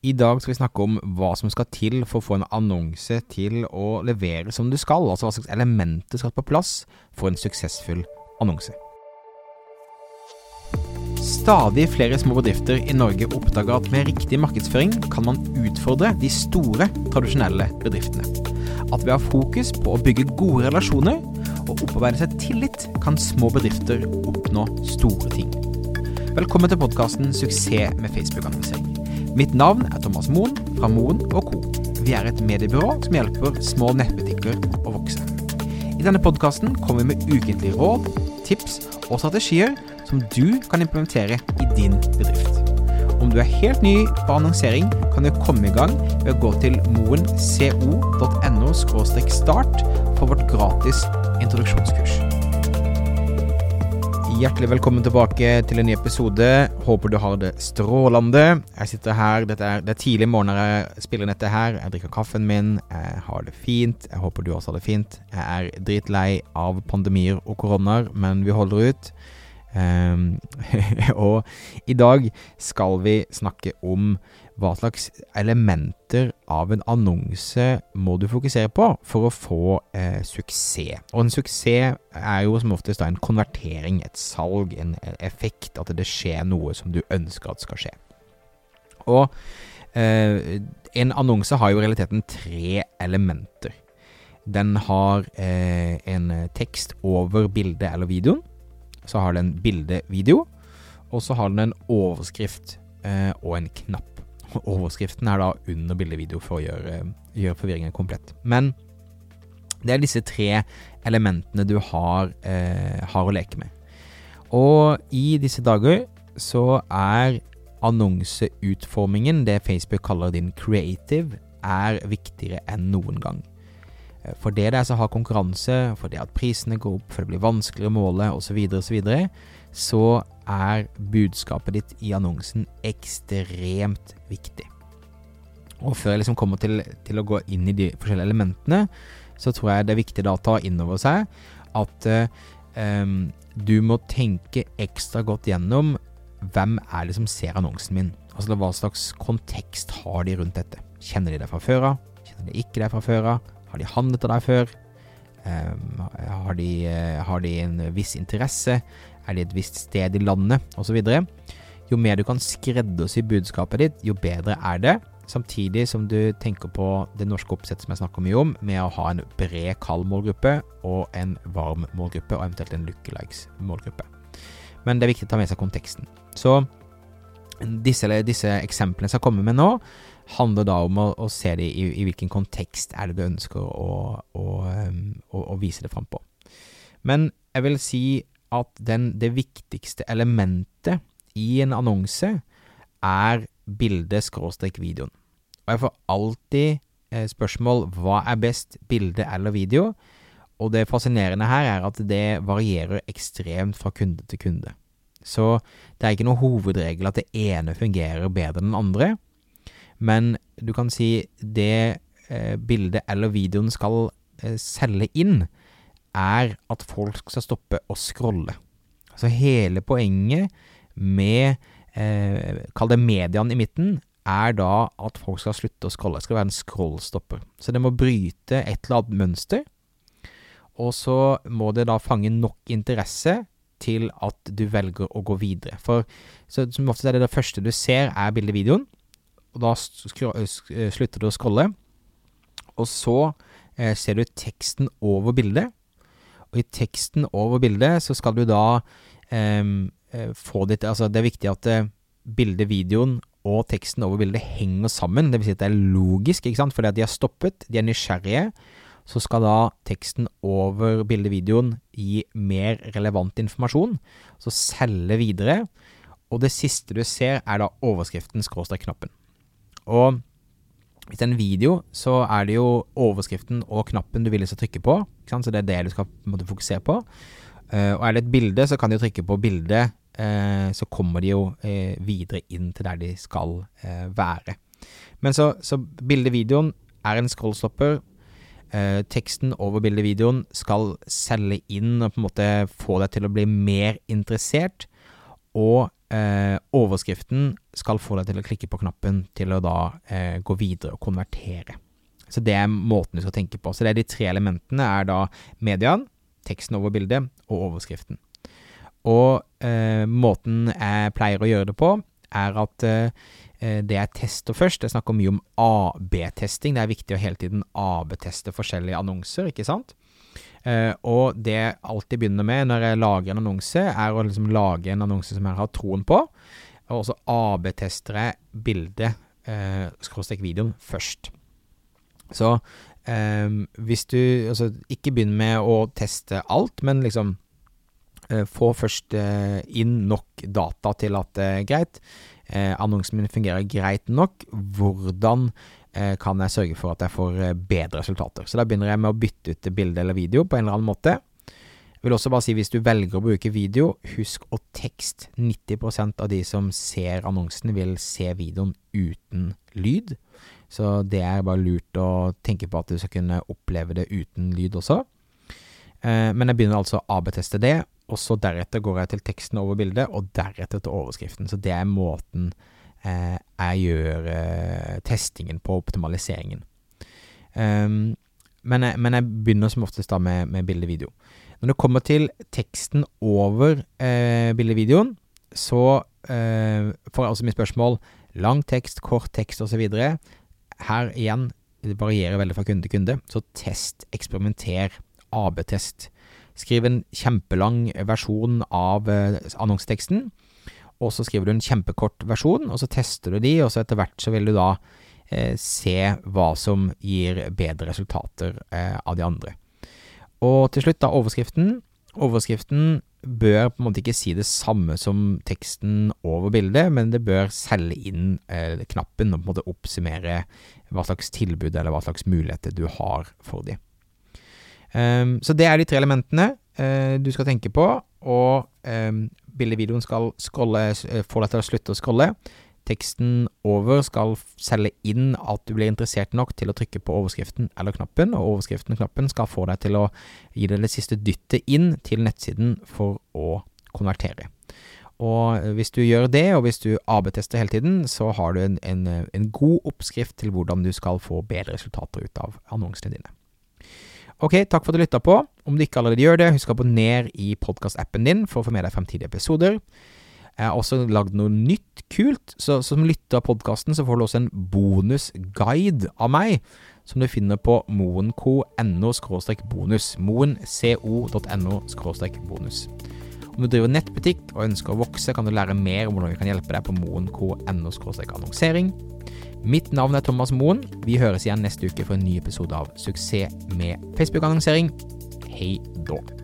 I dag skal vi snakke om hva som skal til for å få en annonse til å levere som du skal, altså hva slags elementer skal på plass for en suksessfull annonse. Stadig flere små bedrifter i Norge oppdager at med riktig markedsføring kan man utfordre de store, tradisjonelle bedriftene. At ved å ha fokus på å bygge gode relasjoner og opparbeide seg tillit, kan små bedrifter oppnå store ting. Velkommen til podkasten 'Suksess med Facebook-annonsering'. Mitt navn er Thomas Moen fra Moen Co. Vi er et mediebyrå som hjelper små nettbutikker å vokse. I denne podkasten kommer vi med ukentlige råd, tips og strategier som du kan implementere i din bedrift. Om du er helt ny på annonsering, kan du komme i gang ved å gå til moenco.no start for vårt gratis introduksjonskurs. Hjertelig velkommen tilbake til en ny episode. Håper du har det strålende. Jeg sitter her, er, det er tidlig morgen når jeg spiller inn dette her. Jeg drikker kaffen min, jeg har det fint. Jeg håper du også har det fint. Jeg er dritlei av pandemier og koronaer, men vi holder ut. Um, og i dag skal vi snakke om hva slags elementer av en annonse må du fokusere på for å få eh, suksess? Og en suksess er jo som oftest da en konvertering, et salg, en effekt, at det skjer noe som du ønsker at skal skje. Og eh, en annonse har jo i realiteten tre elementer. Den har eh, en tekst over bildet eller videoen. Så har den bilde-video. Og så har den en overskrift eh, og en knapp. Overskriften er da under bildevideo for å gjøre, gjøre forvirringen komplett. Men det er disse tre elementene du har, eh, har, å leke med. Og i disse dager så er annonseutformingen, det Facebook kaller din creative, er viktigere enn noen gang. Eh, for det det er som har konkurranse, for det at prisene går opp, for det blir vanskeligere å måle osv., osv., så, videre, så er budskapet ditt i annonsen ekstremt viktig. Og før jeg liksom kommer til, til, å gå inn i de forskjellige elementene, så tror jeg det er viktig da å ta inn over seg at eh, du må tenke ekstra godt gjennom hvem er det som ser annonsen min? Altså hva slags kontekst har de rundt dette? Kjenner de deg fra før av? Kjenner de ikke deg fra før av? Har de handlet av deg før? Um, har, de, uh, har, de, en viss interesse? Er de et visst sted i landet, osv. Jo mer du kan skreddersy budskapet ditt, jo bedre er det. Samtidig som du tenker på det norske oppsettet som jeg snakker mye om, med å ha en bred, kald målgruppe og en varm målgruppe, og eventuelt en lookalikes-målgruppe. Men det er viktig å ta med seg konteksten. Så disse, disse eksemplene som jeg kommer med nå, handler da om å, å se det i, i, hvilken kontekst er det du ønsker å, å, å, vise det fram på. Men jeg vil si at den, det viktigste elementet i en annonse er bildet-videoen. Og jeg får alltid eh, spørsmål hva er best, bilde eller video? Og det fascinerende her er at det varierer ekstremt fra kunde til kunde. Så det er ikke noe hovedregel at det ene fungerer bedre enn den andre. Men du kan si det eh, bildet eller videoen skal eh, selge inn, er at folk skal stoppe å scrolle. Så hele poenget med eh, Kall det mediaen i midten, er da at folk skal slutte å scrolle. Det skal være en scrollstopper. Så det må bryte et eller annet mønster. Og så må det da fange nok interesse til at du velger å gå videre. For så, som ofte er det det første du ser, er bildevideoen. Og da slutter du å scrolle. Og så eh, ser du teksten over bildet. Og i teksten over bildet så skal du da eh, få ditt Altså, det er viktig at eh, bildet, videoen og teksten over bildet henger sammen. Det vil si at det er logisk, ikke sant, fordi at de har stoppet, de er nysgjerrige. Så skal da teksten over bildevideoen gi mer relevant informasjon, så selge videre. Og det siste du ser, er da overskriften skråstrek knappen. Og hvis det er en video, så er det jo overskriften og knappen du vil skal trykke på. Så det er det du skal måtte, fokusere på. Uh, og er det et bilde, så kan de trykke på bildet, uh, så kommer de jo uh, videre inn til der de skal være. Men så, så bildevideoen er en scrollstopper. Teksten over bildevideoen skal selge inn og på en måte få deg til å bli mer interessert. Og eh, overskriften skal få deg til å klikke på knappen til å da eh, gå videre og konvertere. Så det er måten du skal tenke på. Så det er de tre elementene er da mediaen, teksten over bildet og overskriften. Og eh, måten jeg pleier å gjøre det på, er at eh, eh det jeg tester først Jeg snakker mye om AB-testing. Det er viktig å hele tiden AB-teste forskjellige annonser, ikke sant? Eh, og det jeg alltid begynner med når jeg lager en annonse, er å liksom lage en annonse som jeg har troen på. Og så AB-tester jeg bildet, eh, skråstrek videoen, først. Så eh, hvis du Altså, ikke begynn med å teste alt, men liksom få først eh, inn nok data til at det er greit. Eh, annonsen min fungerer greit nok. Hvordan eh, kan jeg sørge for at jeg får eh, bedre resultater? Så da begynner jeg med å bytte ut bilde eller video på en eller annen måte. Jeg vil også bare si hvis du velger å bruke video, husk å tekst. 90% av de som ser annonsen, vil se videoen uten lyd. Så det er bare lurt å tenke på at du skal kunne oppleve det uten lyd også. Eh, men jeg begynner altså å AB-teste det, og så deretter går jeg til teksten over bildet, og deretter til overskriften. Så det er måten eh, jeg gjør eh, testingen på, optimaliseringen. Um, men, jeg, men, jeg, begynner som oftest da med, med bilde-video. Når det kommer til teksten over eh, bildevideoen, så eh, får jeg også mye spørsmål. Lang tekst, kort tekst osv her igjen, det varierer veldig fra kunde til kunde, så test, eksperimenter, AB-test. Skriv en kjempelang versjon av eh, annonseteksten, og så skriver du en kjempekort versjon, og så tester du de, og så etter hvert så vil du da eh, se hva som gir bedre resultater eh, av de andre. Og til slutt da overskriften. Overskriften bør på en måte ikke si det samme som teksten over bildet, men det bør selge inn eh, knappen og på en måte oppsummere hva slags tilbud eller hva slags muligheter du har for dem. Um, så det er de tre elementene uh, du skal tenke på, og um, bildevideoen skal scrolle, uh, få deg til å slutte å scrolle. Teksten over skal selge inn at du blir interessert nok til å trykke på overskriften eller knappen, og overskriften og knappen skal få deg til å gi deg det siste dyttet inn til nettsiden for å konvertere. Og hvis du gjør det, og hvis du AB-tester hele tiden, så har du en, en, en, god oppskrift til hvordan du skal få bedre resultater ut av annonsene dine. Ok, takk for at du lytta på. Om du ikke allerede gjør det, husk å abonnere i podkastappen din for å få med deg fremtidige episoder. Jeg har også lagd noe nytt kult, så som lytter av podkasten så får du også en bonusguide av meg, som du finner på moenco.no bonus. moenco.no bonus. Om du driver nettbutikk og ønsker å vokse, kan du lære mer om hvordan vi kan hjelpe deg på moenco.no annonsering. Mitt navn er Thomas Moen. Vi høres igjen neste uke for en ny episode av Suksess med Facebook-annonsering. Hei da.